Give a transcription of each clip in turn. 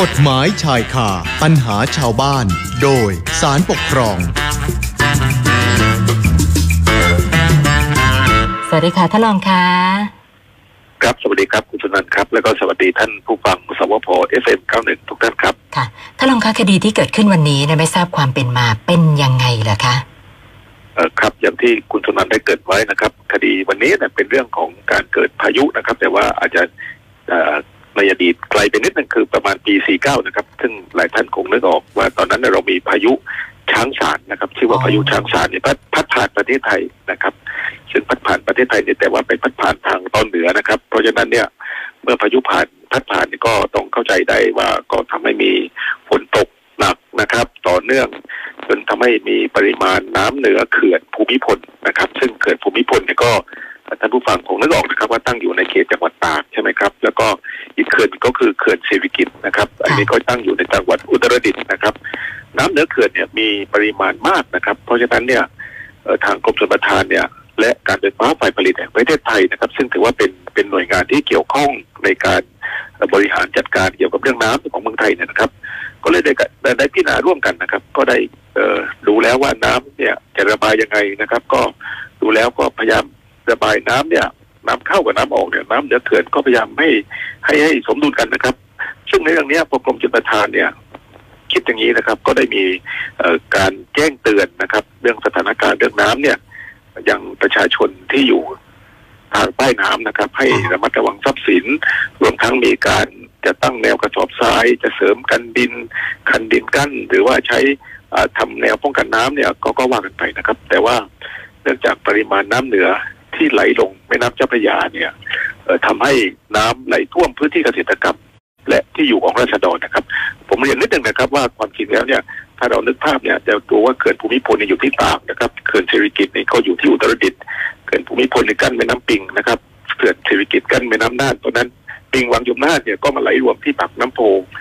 กฎหมายชายคาปัญหาชาวบ้าน โดยศาลปกครอง สวัสดีค่ะท่านรองค่ะ ครับสวัสดีครับคุณสุนันท์ครับ แล้วก็สวัสดีท่านผู้ฟังสวพ FM เก้าหนึ่งทุกท่านครับ ค่ะท่านรองคะคดีที่เกิดขึ้นวันนี้เนะไม่ทราบความเป็นมาเป็นยังไงเหรอคะเอ่อครับอย่างที่คุณสุนันท์ได้เกริ่นไว้นะครับ คดีวันนี้เนี่ยเป็นเรื่องของการเกิดพายุนะครับ แต่ว่าอาจจะเอ่อ ในอดีตไกลไปนิดนึงคือประมาณปี 49 นะครับ ซึ่งหลายท่านคงนึกออกว่าตอนนั้นเนยเรามีพายุช้างสารนะครับ ชื่อว่าอ๋อพายุช้างสารเนี่ยพัดพัดผ่านประเทศไทยนะครับ ซึ่งพัดผ่านประเทศไทยเนี่ยแต่ว่าไปพัดผ่านทางตอนเหนือนะครับ เพราะฉะนั้นเนี่ยเมื่อพายุผ่านพัดผ่านเนี่ยก็ต้องเข้าใจได้ว่าก็ทำให้มีฝนตกหนักนะครับ ต่อเนื่องจนทำให้มีปริมาณน้ำเหนือเขื่อนภูมิพลนะครับ ซึ่งเขื่อนภูมิพลเนี่ยก็ท่านผู้ฟังคงนึกออกนะครับ ว่าตั้งอยู่ในเขตจังหวัดตากใช่ไหมครับ แล้วก็อีกเขื่อนก็คือเขื่อนเศรษฐกิจนะครับอันนี้ก็ตั้งอยู่ในจังหวัดอุตรดิตถ์นะครับ น้ำเหนือเขื่อนเนี่ยมีปริมาณมากนะครับ เพราะฉะนั้นเนี่ยเอ่อทางกรมชลประทานเนี่ย และการไฟฟ้าฝ่ายผลิตแห่งประเทศไทยนะครับ ซึ่งถือว่าเป็นเป็นหน่วยงานที่เกี่ยวข้องในการเอ่อบริหารจัดการเกี่ยวกับเรื่องน้ำของเมืองไทยเนี่ยนะครับ ก็เลยได้กะได้ได้พิจารณาร่วมกันนะครับ ก็ได้เอ่อดูแล้วว่าน้ำเนี่ยจะระบายยังไงนะครับ ก็ดูแล้วก็พยายามระบายน้ำเนี่ย น้ำเข้ากับน้ำออกเนี่ยน้ำเหนือเขื่อนก็พยายามให้ให้ให้สมดุลกันนะครับ ซึ่งในเรื่องนี้พอกรมชลประทานเนี่ยคิดอย่างนี้นะครับ ก็ได้มีการแจ้งเตือนนะครับ เรื่องสถานการณ์เรื่องน้ำเนี่ยยังประชาชนที่อยู่ทางใต้น้ำนะครับ ให้ระมัดระวังทรัพย์สิน รวมทั้งมีการจะตั้งแนวกระสอบทราย จะเสริมกันดิน คันดินกั้น หรือว่าใช้ทำาแนวป้องกันน้ำเนี่ยก็ก็ว่ากันไปนะครับ แต่ว่าเนื่องจากปริมาณน้ำเหนือ ที่ไหลลงแม่น้ำเจ้าพระยาเนี่ยเอ่อทำให้น้ำไหลท่วมพื้นที่เกษตรกรรม และที่อยู่ของราษฎรนะครับ ผมเรียนนิดนึงนะครับว่าความจริงแล้วเนี่ยถ้าเรานึกภาพเนี่ยจะดูว่าเขื่อนภูมิพลเนี่ยอยู่ที่ตากนะครับเขื่อนเศรษฐกิจเนี่ยเขาอยู่ที่อุตรดิตถ์เขื่อนภูมิพลในยกั้นแม่น้ำปิงนะครับเขื่อนเศรษฐกิจกั้นแม่น้ำน่านตอนนั้นปิงวังยมนาถเนี่ยก็มาไหลรวมที่ปากน้ำโพ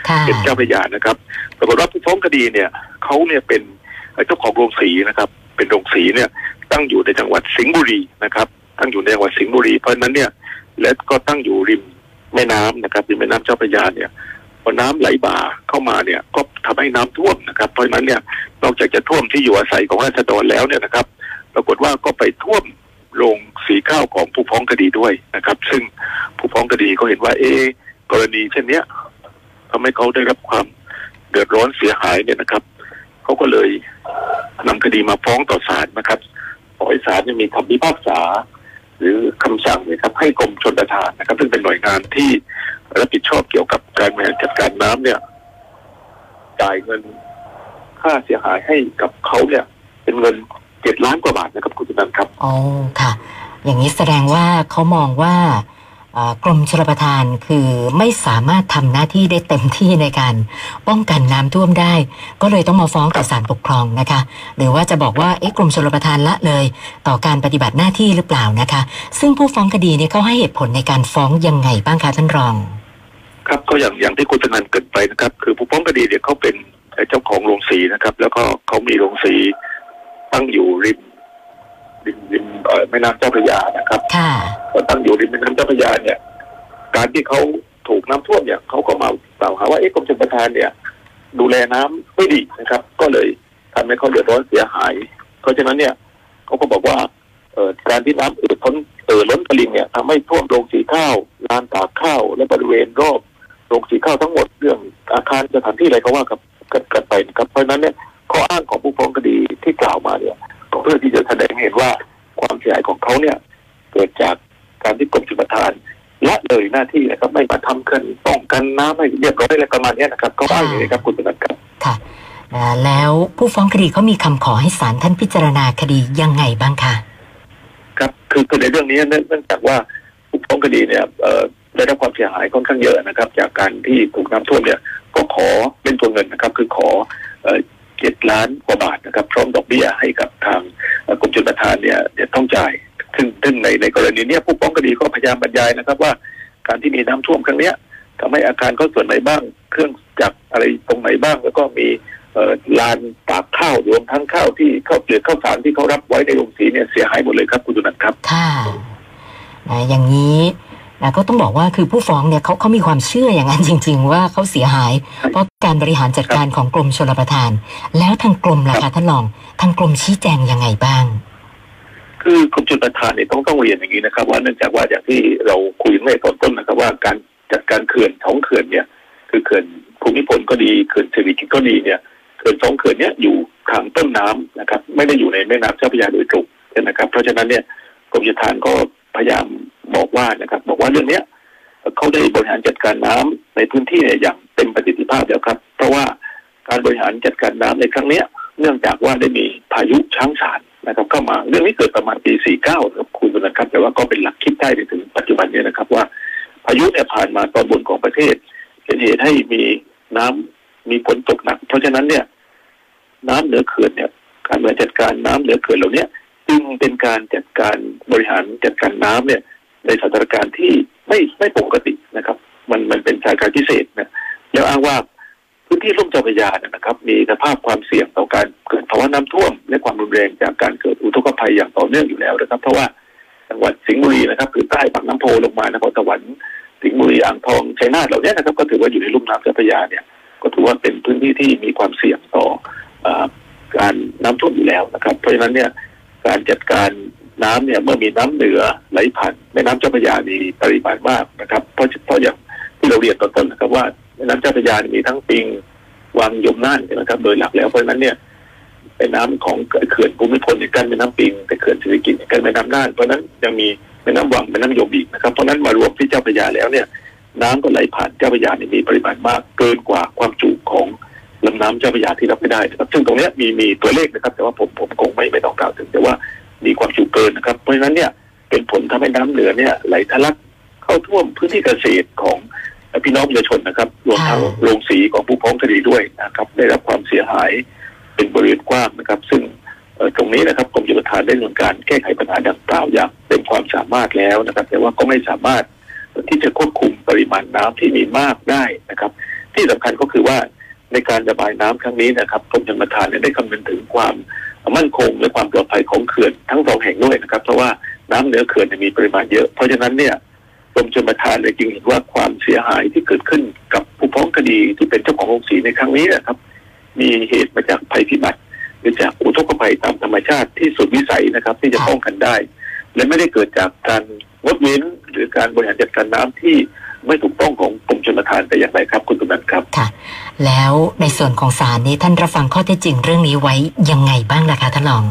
ค่ะเป็นเจ้าพระยานะครับปรากฏว่าผู้ฟ้องคดีเนี่ยเขาเนี่ยเป็นเจ้าของโรงสีนะครับ เป็นโรงสีเนี่ยตั้งอยู่ในจังหวัดสิงห์บุรีนะครับ ตั้งอยู่ในจังหวัดสิงห์บุรีเพราะฉะนั้นเนี่ย และก็ตั้งอยู่ริมแม่น้ำนะครับริมแม่น้ำเจ้าพระยาเนี่ยพอน้ำไหลบ่าเข้ามาเนี่ย ก็ทำให้น้ำท่วมนะครับ เพราะฉะนั้นเนี่ยนอกจากจะท่วมที่อยู่อาศัยของราษฎรแล้วเนี่ยนะครับ ปรากฏว่าก็ไปท่วมโรงสีข้าวของผู้ฟ้องคดีด้วยนะครับ ซึ่งผู้ฟ้องคดีก็เห็นว่า เอกรณีเช่นเนี้ยทำให้เขาได้รับความเดือดร้อนเสียหายเนี่ยนะครับเขาก็เลยนำคดีมาฟ้องต่อศาลนะครับขอให้ศาลมีคำพิพากษา หรือคำสั่งนะครับให้กรมชนประทานนะครับ ซึ่งเป็นหน่วยงานที่รับผิดชอบเกี่ยวกับการบริหารจัดการน้ำเนี่ย จ่ายเงินค่าเสียหายให้กับเขาเนี่ย เป็นเงินเจ็ดล้านกว่าบาทนะครับคุณจุนันท์ครับอ๋อค่ะ อย่างนี้แสดงว่าเขามองว่า กรมชลประทานคือไม่สามารถทำหน้าที่ได้เต็มที่ในการป้องกันน้ำท่วมได้ ก็เลยต้องมาฟ้องต่อศาลปกครองนะคะ หรือว่าจะบอกว่าเอ๊ะกรมชลประทานละเลย ต่อการปฏิบัติหน้าที่หรือเปล่านะคะ ซึ่งผู้ฟ้องคดีเนี่ยเขาให้เหตุผลในการฟ้องยังไงบ้างคะท่านรอง ครับก็อย่างอย่างที่คุณธนันเกิดไปนะครับ คือผู้ฟ้องคดีเนี่ยเขาเป็นเจ้าของโรงสีนะครับ แล้วก็เขามีโรงสีตั้งอยู่ริม ริมริมเอ่อแม่น้ำเจ้าพระยานะครับค่ะก็ตั้งอยู่ริมแม่น้ำเจ้าพระยาเนี่ย การที่เขาถูกน้ำท่วมเนี่ยเขาก็มากล่าวหาว่าเอ๊ะกรมชลประทานเนี่ย ดูแลน้ำไม่ดีนะครับ ก็เลยทำให้เขาเดือดร้อนเสียหาย เพราะฉะนั้นเนี่ยเขาก็บอกว่าเอ่อการที่น้ำเอ่อท้นเอ่อล้นตลิ่งเนี่ยทำให้ท่วมโรงสีข้าวลานตากข้าว และบริเวณรอบโรงสีข้าวทั้งหมดเรื่องอาคารสถานที่อะไรเขาว่ากับกันกันไปนะครับเพราะฉะนั้นเนี่ยข้ออ้างของผู้ฟ้องคดีที่กล่าวมาเนี่ย ก็เพื่อที่จะแสดงให้เห็นว่าความเสียหายของเขาเนี่ย เกิดจากการที่กรมชลประทานละเลยหน้าที่นะครับไม่มาทำเขื่อนป้องกันน้ำให้เรียบร้อยอะไรประมาณเนี้ยนะครับเขาอ้างอย่างนี้ครับคุณสุนันท์ครับค่ะอ่าแล้วผู้ฟ้องคดีเขามีคำขอให้ศาลท่านพิจารณาคดียังไงบ้างคะครับคือคือในเรื่องนี้เนื่องเนื่องจากว่าผู้ฟ้องคดีเนี่ยเอ่อได้รับความเสียหายค่อนข้างเยอะนะครับ จากการที่ถูกน้ำท่วมเนี่ย ก็ขอเป็นตัวเงินนะครับ คือขอ เจ็ดล้านกว่าบาทนะครับ พร้อมดอกเบี้ยให้กับทางกรมชลประทานเนี่ยเนี่ยต้องจ่าย ซึ่งซึ่งในในกรณีเนี้ยผู้ฟ้องคดีก็พยายามบรรยายนะครับว่าการที่มีน้ำท่วมครั้งเนี้ยทำให้อาคารเขาส่วนไหนบ้าง เครื่องจักรอะไรตรงไหนบ้าง แล้วก็มีเออลานตากข้าวรวมทั้งข้าวที่ข้าวเปลือกข้าวสารที่เขารับไว้ในโรงสีเนี่ยเสียหายหมดเลยครับคุณจุนันครับ ค่ะอย่างนี้ ก็ต้องบอกว่าคือผู้ฟ้องเนี่ยเขาเขามีความเชื่ออย่างนั้นจริง ๆ ว่าเขาเสียหาย เพราะการบริหารจัดการของกรมชลประทาน แล้วทางกรมล่ะคะท่านรองทางกรมชี้แจงยังไงบ้าง คือกรมชลประทานเนี่ยต้องต้องเรียนอย่างนี้นะครับ ว่าเนื่องจากว่าอย่างที่เราคุยเมื่อตอนต้นนะครับว่าการจัดการเขื่อนท้องเขื่อนเนี่ยคือเขื่อนภูมิพลก็ดีเขื่อนสิริกิติ์ก็ดีเนี่ยเขื่อนสองเขื่อนเนี่ยอยู่ทางต้นน้ำนะครับ ไม่ได้อยู่ในแม่น้ำเจ้าพระยาโดยตรงนะครับ เพราะฉะนั้นเนี่ยกรมชลประทานก็พยายาม บอกว่านะครับ บอกว่าเรื่องเนี้ยเขาได้บริหารจัดการน้ำในพื้นที่เนี่ยอย่างเต็มประสิทธิภาพแล้วครับ เพราะว่าการบริหารจัดการน้ำในครั้งเนี้ย เนื่องจากว่าได้มีพายุช้างสารนะครับเข้ามาเรื่องนี้เกิดประมาณปี 49ครับคุณนะครับ แต่ว่าก็เป็นหลักคิดได้ในถึงปัจจุบันนี้นะครับ ว่าพายุเนี่ยผ่านมาตอนบนของประเทศ เป็นเหตุให้มีน้ำมีฝนตกหนัก เพราะฉะนั้นเนี่ย น้ำเหนือเขื่อนเนี่ย การบริหารจัดการน้ำเหนือเขื่อนเหล่านี้จึงเป็นการจัดการบริหารจัดการน้ำเนี่ย ในสถานการณ์ที่ไม่ไม่ปกตินะครับ มันมันเป็นสถานการณ์พิเศษนะแล้วอ้างว่าพื้นที่ลุ่มเจ้าพระยาเนี่ยนะครับ มีสภาพความเสี่ยงต่อการเกิดภาวะน้ำท่วม และความรุนแรงจากการเกิดอุทกภัยอย่างต่อเนื่องอยู่แล้วนะครับ เพราะว่าจังหวัดสิงห์บุรีนะครับคือใต้ปากน้ำโพลงมานครสวรรค์สิงห์บุรีอ่างทองชัยนาทเหล่านี้นะครับก็ถือว่าอยู่ในลุ่มน้ำเจ้าพระยาเนี่ย ก็ถือว่าเป็นพื้นที่ที่มีความเสี่ยงต่อออการน้ำท่วมอยู่แล้วนะครับ เพราะฉะนั้นเนี่ยการจัดการ น้ำเนี่ยเมื่อมีน้ำเหนือไหลผ่านแม่น้ำเจ้าพระยามีปริมาณมากนะครับ เพราะเพราะอย่างที่เราเรียนตอนต้นนะครับว่าแม่น้ำเจ้าพระยามีทั้งปิงวังยมน่านนะครับ โดยหลักแล้วเพราะฉะนั้นเนี่ยแม่น้ำของเขื่อนภูมิพลกันแม่น้ำปิงแต่เขื่อนสิริกิติ์เนี่ยกั้นแม่น้ำน่านเพราะนั้นยังมีแม่น้ำวังแม่น้ำยมอีกนะครับเพราะนั้นมารวมที่เจ้าพระยาแล้วเนี่ย น้ำก็ไหลผ่านเจ้าพระยานี่มีปริมาณมาก เกินกว่าความจุของลำน้ำเจ้าพระยาที่รับไม่ได้นะครับซึ่งตรงนี้มีมีตัวเลขนะครับ แต่ว่าผมผมคงไม่ไม่ต้องกล่าวถึงแต่ว่า มีความจุเกินนะครับเพราะฉะนั้นเนี่ยเป็นผลทำให้น้ำเหนือเนี่ยไหลทะลักเข้าท่วมพื้นที่เกษตรของพี่น้องประชาชนนะครับ รวมทั้งโรงสีของผู้พ้องคดีด้วยนะครับ ได้รับความเสียหายเป็นบริเวณกว้างนะครับ ซึ่งตรงนี้นะครับกรมชลประทานได้ดำเนินการแก้ไขปัญหาดังกล่าวอย่างเต็มความสามารถแล้วนะครับ แต่ว่าก็ไม่สามารถที่จะควบคุมปริมาณน้ำที่มีมากได้นะครับ ที่สำคัญก็คือว่าในการระบายน้ำครั้งนี้นะครับกรมชลประทานได้คำนึงถึงความ มั่นคงและความปลอดภัยของเขื่อนทั้งสองแห่งด้วยนะครับ เพราะว่าน้ำเหนือเขื่อนมีปริมาณเยอะ เพราะฉะนั้นเนี่ยกรมชลประทานเลยจึงเห็นว่าความเสียหายที่เกิดขึ้นกับผู้พ้องคดีที่เป็นเจ้าของโรงสีในครั้งนี้นะครับ มีเหตุมาจากภัยพิบัติหรือจากอุทกภัยตามธรรมชาติที่สุดวิสัยนะครับ ที่จะป้องกันได้ และไม่ได้เกิดจากการงดเว้นหรือการบริหารจัดการน้ำที่ ไม่ถูกต้องของกรมชลประทานแต่อย่างไรครับ คุณตุนันครับค่ะ แล้วในส่วนของศาลนี้ท่านรับฟังข้อเท็จจริงเรื่องนี้ไว้ยังไงบ้างล่ะคะท่านรอง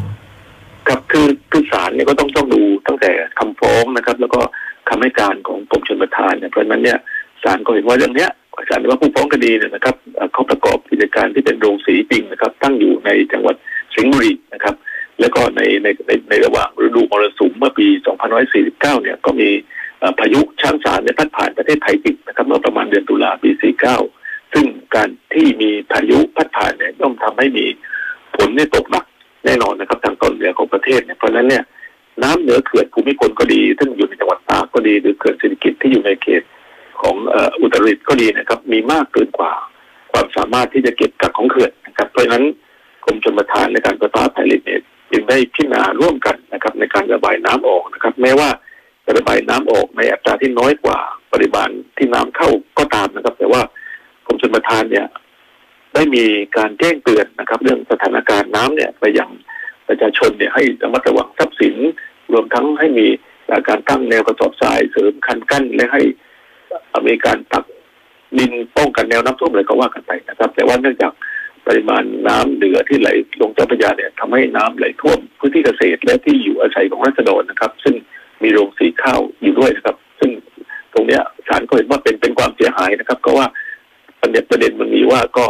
ครับคือคือศาลเนี่ยก็ต้องต้องดูตั้งแต่คำฟ้องนะครับ แล้วก็คำให้การของกรมชลประทานเนี่ยเพราะฉะนั้นเนี่ยศาลก็เห็นว่าเรื่องเนี้ยศาลเห็นว่าผู้ฟ้องคดีเนี่ยนะครับเอ่อเขาประกอบกิจการที่เป็นโรงสีจริงนะครับ ตั้งอยู่ในจังหวัดสิงห์บุรีนะครับแล้วก็ในในในในระหว่างฤดูมรสุมเมื่อปี 2549 เนี่ยก็มีเอ่อ พายุช้างสารเนี่ยพัดผ่านประเทศไทยจริงนะครับเมื่อประมาณเดือนตุลาปี 49 ซึ่งการที่มีพายุพัดผ่านเนี่ยย่อมทำให้มีฝนเนี่ยตกหนักแน่นอนนะครับทางตอนเหนือของประเทศเนี่ยเพราะฉะนั้นเนี่ยน้ำเหนือเขื่อนภูมิพลก็ดี ซึ่งอยู่ในจังหวัดตากก็ดีหรือเขื่อนเศรษฐกิจที่อยู่ในเขตของอุตรดิตถ์ก็ดีนะครับ มีมากเกินกว่า ความสามารถที่จะเก็บกักของเขื่อนนะครับ เพราะฉะนั้นกรมชลประทานในการประปาไทยลิตเนี่ยจึงได้พิจารณาร่วมกันนะครับ ในการระบายน้ำออกนะครับ แม้ว่า จะระบายน้ำออกในอัตราที่น้อยกว่าปริมาณที่น้ำเข้าก็ตามนะครับ แต่ว่ากรมชลประทานเนี่ย ได้มีการแจ้งเตือนนะครับ เรื่องสถานการณ์น้ำเนี่ยไปยังประชาชนเนี่ยให้ระมัดระวังทรัพย์สิน รวมทั้งให้มีการตั้งแนวกระสอบทรายเสริมคันกั้นและให้มีการตักดินป้องกันแนวน้ำท่วมอะไรก็ว่ากันไปนะครับ แต่ว่าเนื่องจากปริมาณน้ำเหนือที่ไหลลงเจ้าพระยาเนี่ยทำให้น้ำไหลท่วมพื้นที่เกษตรและที่อยู่อาศัยของรัษฎรนะครับ ซึ่ง มีโรงสีข้าวอยู่ด้วยนะครับ ซึ่งตรงเนี้ยศาลก็เห็นว่าเป็นเป็นความเสียหายนะครับ ก็ว่าประเด็นประเด็นมันมีว่าก็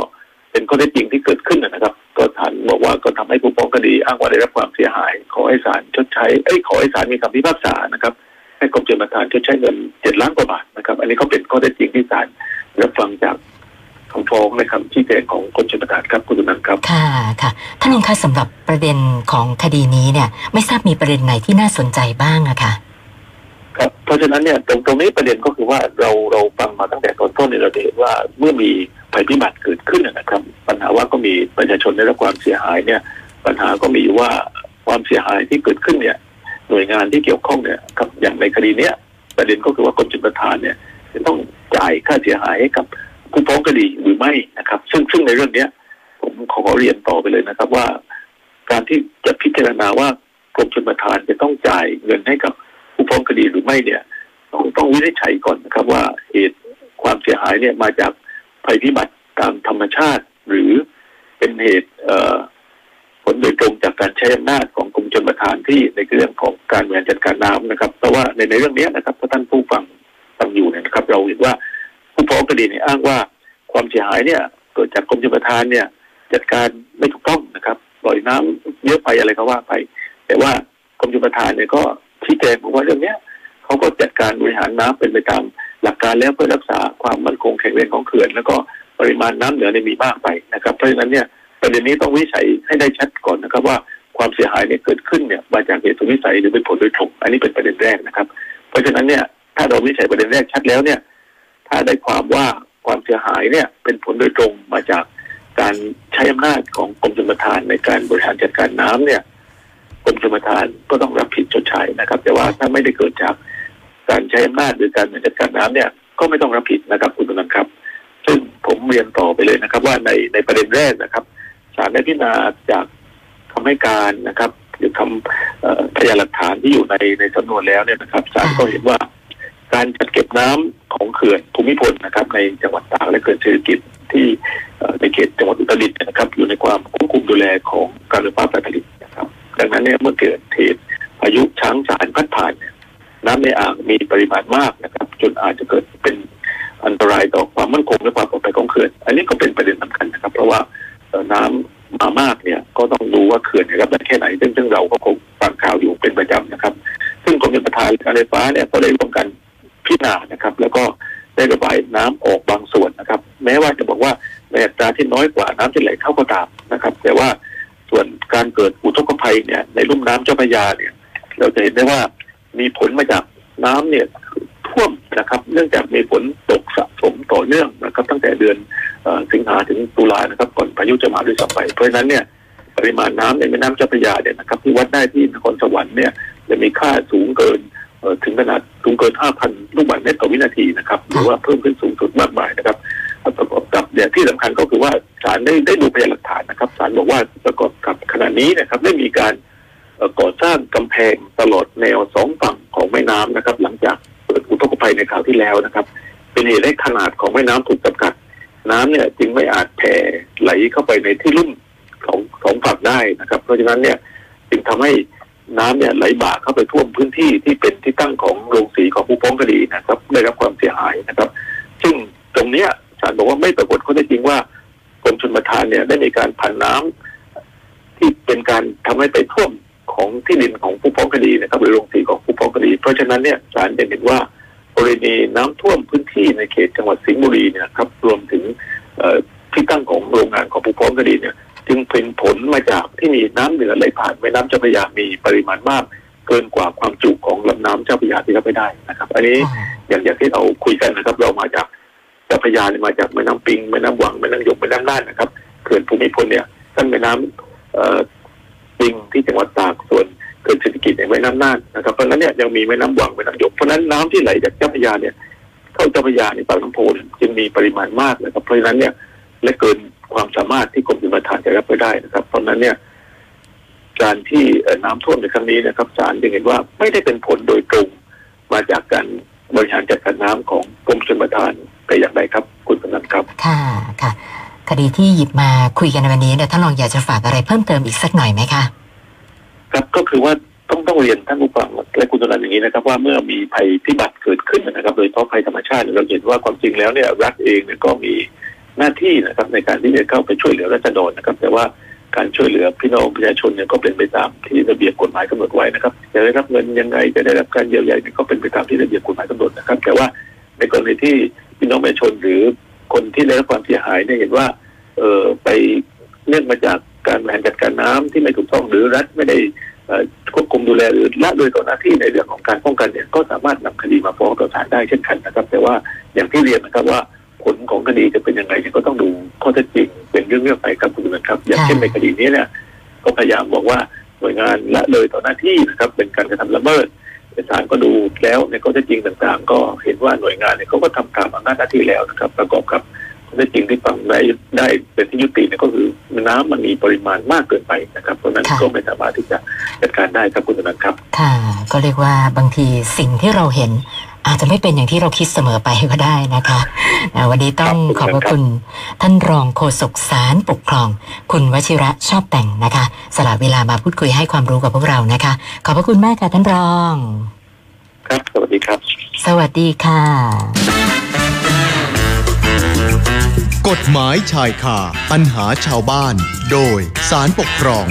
เป็นข้อเท็จจริงที่เกิดขึ้นนะครับ ก็ศาลบอกว่าก็ทำให้ผู้ฟ้องคดี อ้างว่าได้รับความเสียหาย ขอให้ศาลชดใช้เอ้ยขอให้ศาลมีคำพิพากษานะครับ ให้กรมชลประทานชดใช้เงินเจ็ดล้านกว่าบาทนะครับ อันนี้ก็เป็นข้อเท็จจริงที่ศาลรับฟังจาก ฟ้องในคำชี้แจงของกรมชลประทานครับคุณตุนันครับ ค่ะค่ะท่านรองคะสำหรับประเด็นของคดีนี้เนี่ย ไม่ทราบมีประเด็นไหนที่น่าสนใจบ้างอะค่ะครับเพราะฉะนั้นเนี่ยตรงตรงนี้ประเด็นก็คือว่าเราเราฟังมาตั้งแต่ตอนต้นเนี่ยเราจะเห็นว่าเมื่อมีภัยพิบัติเกิดขึ้นนะครับ ปัญหาว่าก็มีประชาชนได้รับความเสียหายเนี่ย ปัญหาก็มีว่าความเสียหายที่เกิดขึ้นเนี่ย หน่วยงานที่เกี่ยวข้องเนี่ยครับอย่างในคดีเนี้ยประเด็นก็คือว่ากรมชลประทานเนี่ยจะต้องจ่ายค่าเสียหายให้กับ ผู้ฟ้องคดีหรือไม่นะครับ ซึ่งซึ่งในเรื่องเนี้ย ผมขอเรียนต่อไปเลยนะครับ ว่า การที่จะพิจารณาว่ากรมชลประทานจะต้องจ่ายเงินให้กับผู้ฟ้องคดีหรือไม่เนี่ย ต้องต้องวินิจฉัยก่อนนะครับ ว่าเหตุความเสียหายเนี่ยมาจากภัยพิบัติตามธรรมชาติ หรือเป็นเหตุผลโดยตรงจากการใช้อำนาจของกรมชลประทานที่ในเรื่องของการบริหารจัดการน้ำนะครับ แต่ว่าในในเรื่องนี้นะครับถ้าท่านผู้ฟังฟังอยู่เนี่ยนะครับ เราเห็นว่า ผู้ฟ้องคดีเนี่ยอ้างว่าความเสียหายเนี่ยเกิดจากกรมชลประทานเนี่ย จัดการไม่ถูกต้องนะครับปล่อยน้ำเยอะไปอะไรก็ว่าไป แต่ว่ากรมชลประทานเนี่ยก็ชี้แจงบอกว่าเรื่องเนี้ยเขาก็จัดการบริหารน้ำเป็นไปตามหลักการแล้วเพื่อรักษาความมั่นคงแข็งแรงของเขื่อน แล้วก็ปริมาณน้ำเหนือเนี่ยมีมากไปนะครับเพราะฉะนั้นเนี่ยประเด็นนี้ต้องวิจัยให้ได้ชัดก่อนนะครับว่าความเสียหายเนี่ยเกิดขึ้นเนี่ยมาจากเหตุสุวิสัยหรือเป็นผลโดยตรงอันนี้เป็นประเด็นแรกนะครับ เพราะฉะนั้นเนี่ยถ้าเราวิจัยประเด็นแรกชัดแล้วเนี่ย ได้ความว่าความเสียหายเนี่ยเป็นผลโดยตรงมาจากการใช้อำนาจของกรมชลประทานในการบริหารจัดการน้ำเนี่ยกรมชลประทานก็ต้องรับผิดชดใช้นะครับ แต่ว่าถ้าไม่ได้เกิดจากการใช้อำนาจหรือการบริหารจัดการน้ำเนี่ยก็ไม่ต้องรับผิดนะครับคุณกำลังครับ ซึ่งผมเรียนต่อไปเลยนะครับ ว่าในในประเด็นแรกนะครับศาลได้พิจารณาจากคำให้การนะครับ หรือคำพยานหลักฐานที่อยู่ในในสำนวนแล้วเนี่ยนะครับศาลก็เห็นว่าการจัดเก็บน้ำ ของเขื่อนภูมิพลนะครับ ในจังหวัดตากและเขื่อนเศรษฐกิจที่ในเขตจังหวัดอุตรดิตถ์นะครับ อยู่ในความควบคุมดูแลของการไฟฟ้าฝ่ายผลิตนะครับ ดังนั้นเนี่ยเมื่อเกิดเหตุพายุช้างสารพัดผ่านน้ำในอ่างมีปริมาณมากนะครับ จนอาจจะเกิดเป็นอันตรายต่อความมั่นคงและความปลอดภัยของเขื่อน อันนี้ก็เป็นประเด็นสำคัญนะครับ เพราะว่าน้ำมามากเนี่ยก็ต้องดูว่าเขื่อนนี่ยรับได้แค่ไหนซึ่งซึ่งเราก็คงฟังข่าวอยู่เป็นประจำนะครับ ซึ่งกรมชลประทานการไฟฟ้าเนี่ยก็ได้ร่วม ที่น้อยกว่าน้ำที่ไหลเข้าก็ตามนะครับ แต่ว่าส่วนการเกิดอุทกภัยเนี่ย ในลุ่มน้ำเจ้าพระยาเนี่ย เราจะเห็นได้ว่ามีผลมาจากน้ำเนี่ยท่วมนะครับ เนื่องจากมีฝนตกสะสมต่อเนื่องนะครับ ตั้งแต่เดือนสิงหาถึงตุลานะครับ ก่อนพายุจะมาด้วยซ้ำไป เพราะฉะนั้นเนี่ยปริมาณน้ำในแม่น้ำเจ้าพระยาเนี่ยนะครับ ที่วัดได้ที่นครสวรรค์เนี่ยจะมีค่าสูงเกินถึงขนาดสูงเกิน 5,000 ลูกบาศก์เมตรต่อวินาทีนะครับ หรือว่าเพิ่มขึ้นสูงสุดมากมายนะครับ ประกอบกับเนี่ยที่สำคัญก็คือว่าศาลได้ได้ดูพยานหลักฐานนะครับศาลบอกว่าประกอบกับขณะนี้นะครับได้มีการก่อสร้างกำแพงตลอดแนวสองฝั่งของแม่น้ำนะครับ หลังจากเกิดอุทกภัยในคราวที่แล้วนะครับ เป็นเหตุให้ขนาดของแม่น้ำถูกจำกัด น้ำเนี่ยจึงไม่อาจแผ่ไหลเข้าไปในที่ลุ่มของสองฝั่งได้นะครับ เพราะฉะนั้นเนี่ยจึงทำให้น้ำเนี่ยไหลบ่าเข้าไปท่วมพื้นที่ที่เป็นที่ตั้งของโรงสีของผู้ฟ้องคดีนะครับ ได้รับความเสียหายนะครับ ซึ่งตรงเนี้ยาลบอกว่าไม่ปรากฏข้อเท็จจริงว่ากรมชลประทานเนี่ยได้มีการผ่านน้ำที่เป็นการทำให้ไปท่วมของที่ดินของผู้ฟ้องคดีนะครับหรือโรงสีของผู้ฟ้องคดี เพราะฉะนั้นเนี่ยศาลจะเห็นว่ากรณีน้ำท่วมพื้นที่ในเขตจังหวัดสิงห์บุรีเนี่ยครับรวมถึงที่ตั้งของโรงงานของผู้ฟ้องคดีเนี่ยจึงเป็นผลมาจากที่มีน้ำเหนือไหลผ่านแม่น้ำเจ้าพระยามีปริมาณมาก เกินกว่าความจุของลำน้ำเจ้าพระยาที่รับไม่ได้นะครับ อันนี้อย่างอย่างที่เราคุยกันนะครับ เรามาจาก จ้าพระยาเนี่ยมาจากแม่น้ำปิงแม่น้ำวังแม่น้ำยกแม่น้ำน่านนะครับเขื่อนภูมิพลเนี่ยตั้งแม่น้ำปิงที่จังหวัดตากส่วนเขื่อนเศรษฐกิจในแม่น้ำน่านนะครับเพราะนั้นเนี่ยยังมีแม่น้ำวังแม่น้ำยกเพราะนั้นน้ำที่ไหลจากเจ้าพระยาเนี่ยเข้าเจ้าพระยาในปากน้ำโพจึงมีปริมาณมากนะครับเพราะนั้นเนี่ยและเกินความสามารถที่กรมชลประทานจะรับไปได้นะครับเพราะนั้นเนี่ยการที่น้ำท่วมในครั้งนี้นะครับศาลจึงเห็นว่าไม่ได้เป็นผลโดยตรงมาจากการบริหารจัดการน้ำของกรมชลประทาน แต่อย่างใดครับ คุณกำนันครับค่ะค่ะ คดีที่หยิบมาคุยกันในวันนี้เนี่ยท่านรองอยากจะฝากอะไรเพิ่มเติมอีกสักหน่อยไหมคะครับก็คือว่าต้องต้องเรียนท่านผู้ฟังและคุณตนันอย่างนี้นะครับ ว่าเมื่อมีภัยพิบัติเกิดขึ้นนะครับ โดยเฉพาะภัยธรรมชาติเราเห็นว่าความจริงแล้วเนี่ยรัฐเองเนี่ยก็มีหน้าที่นะครับ ในการที่จะเข้าไปช่วยเหลือราษฎรนะครับ แต่ว่าการช่วยเหลือพี่น้องประชาชนเนี่ยก็เป็นไปตามที่ระเบียบกฎหมายกำหนดไว้นะครับจะได้รับเงินยังไงจะได้รับการเยียวยาเนี่ยก็เป็นไปตามที่ระเบียบกฎหมายกำหนดนะครับ แต่ว่าในกรณีที่ พี่น้องประชาชนหรือคนที่ได้รับความเสียหายเนี่ยเห็นว่า เอ่อไปเนื่องมาจากการบริหารจัดการน้ำที่ไม่ถูกต้องหรือรัฐไม่ได้เอ่อควบคุมดูแลหรือละเลยต่อหน้าที่ในเรื่องของการป้องกันเนี่ยก็สามารถนำคดีมาฟ้องต่อศาลได้เช่นกันนะครับ แต่ว่าอย่างที่เรียนนะครับว่าผลของคดีจะเป็นยังไงเนี่ยก็ต้องดูข้อเท็จจริงเป็นเรื่องๆไปครับคุณนะครับ อย่างเช่นในคดีนี้เนี่ยก็พยายามบอกว่าหน่วยงานละเลยต่อหน้าที่นะครับเป็นการกระทำละเมิด ศาลก็ดูแล้วในข้อเท็จจริงต่างๆ ก็เห็นว่าหน่วยงานเนี่ยเขาก็ทำตามอำนาจหน้าที่แล้วนะครับ ประกอบกับข้อเท็จจริงที่ฟังได้ได้เป็นที่ยุติเนี่ยก็คือน้ำมันมีปริมาณมากเกินไปนะครับ เพราะฉะนั้นค่ะก็ไม่สามารถที่จะจัดการได้ครับคุณธนันท์ครับ ค่ะ ก็เรียกว่าบางทีสิ่งที่เราเห็นอาจจะไม่เป็นอย่างที่เราคิดเสมอไปก็ได้นะคะอ่า วันนี้ต้องขอบพระคุณท่านรองโฆษกสารปกครอง คุณวชิระชอบแต่งนะคะ สละเวลามาพูดคุยให้ความรู้กับพวกเรานะคะ ขอบพระคุณมากค่ะท่านรอง ครับ สวัสดีครับ สวัสดีค่ะ กฎหมายชายคาปัญหาชาวบ้าน โดยสารปกครอง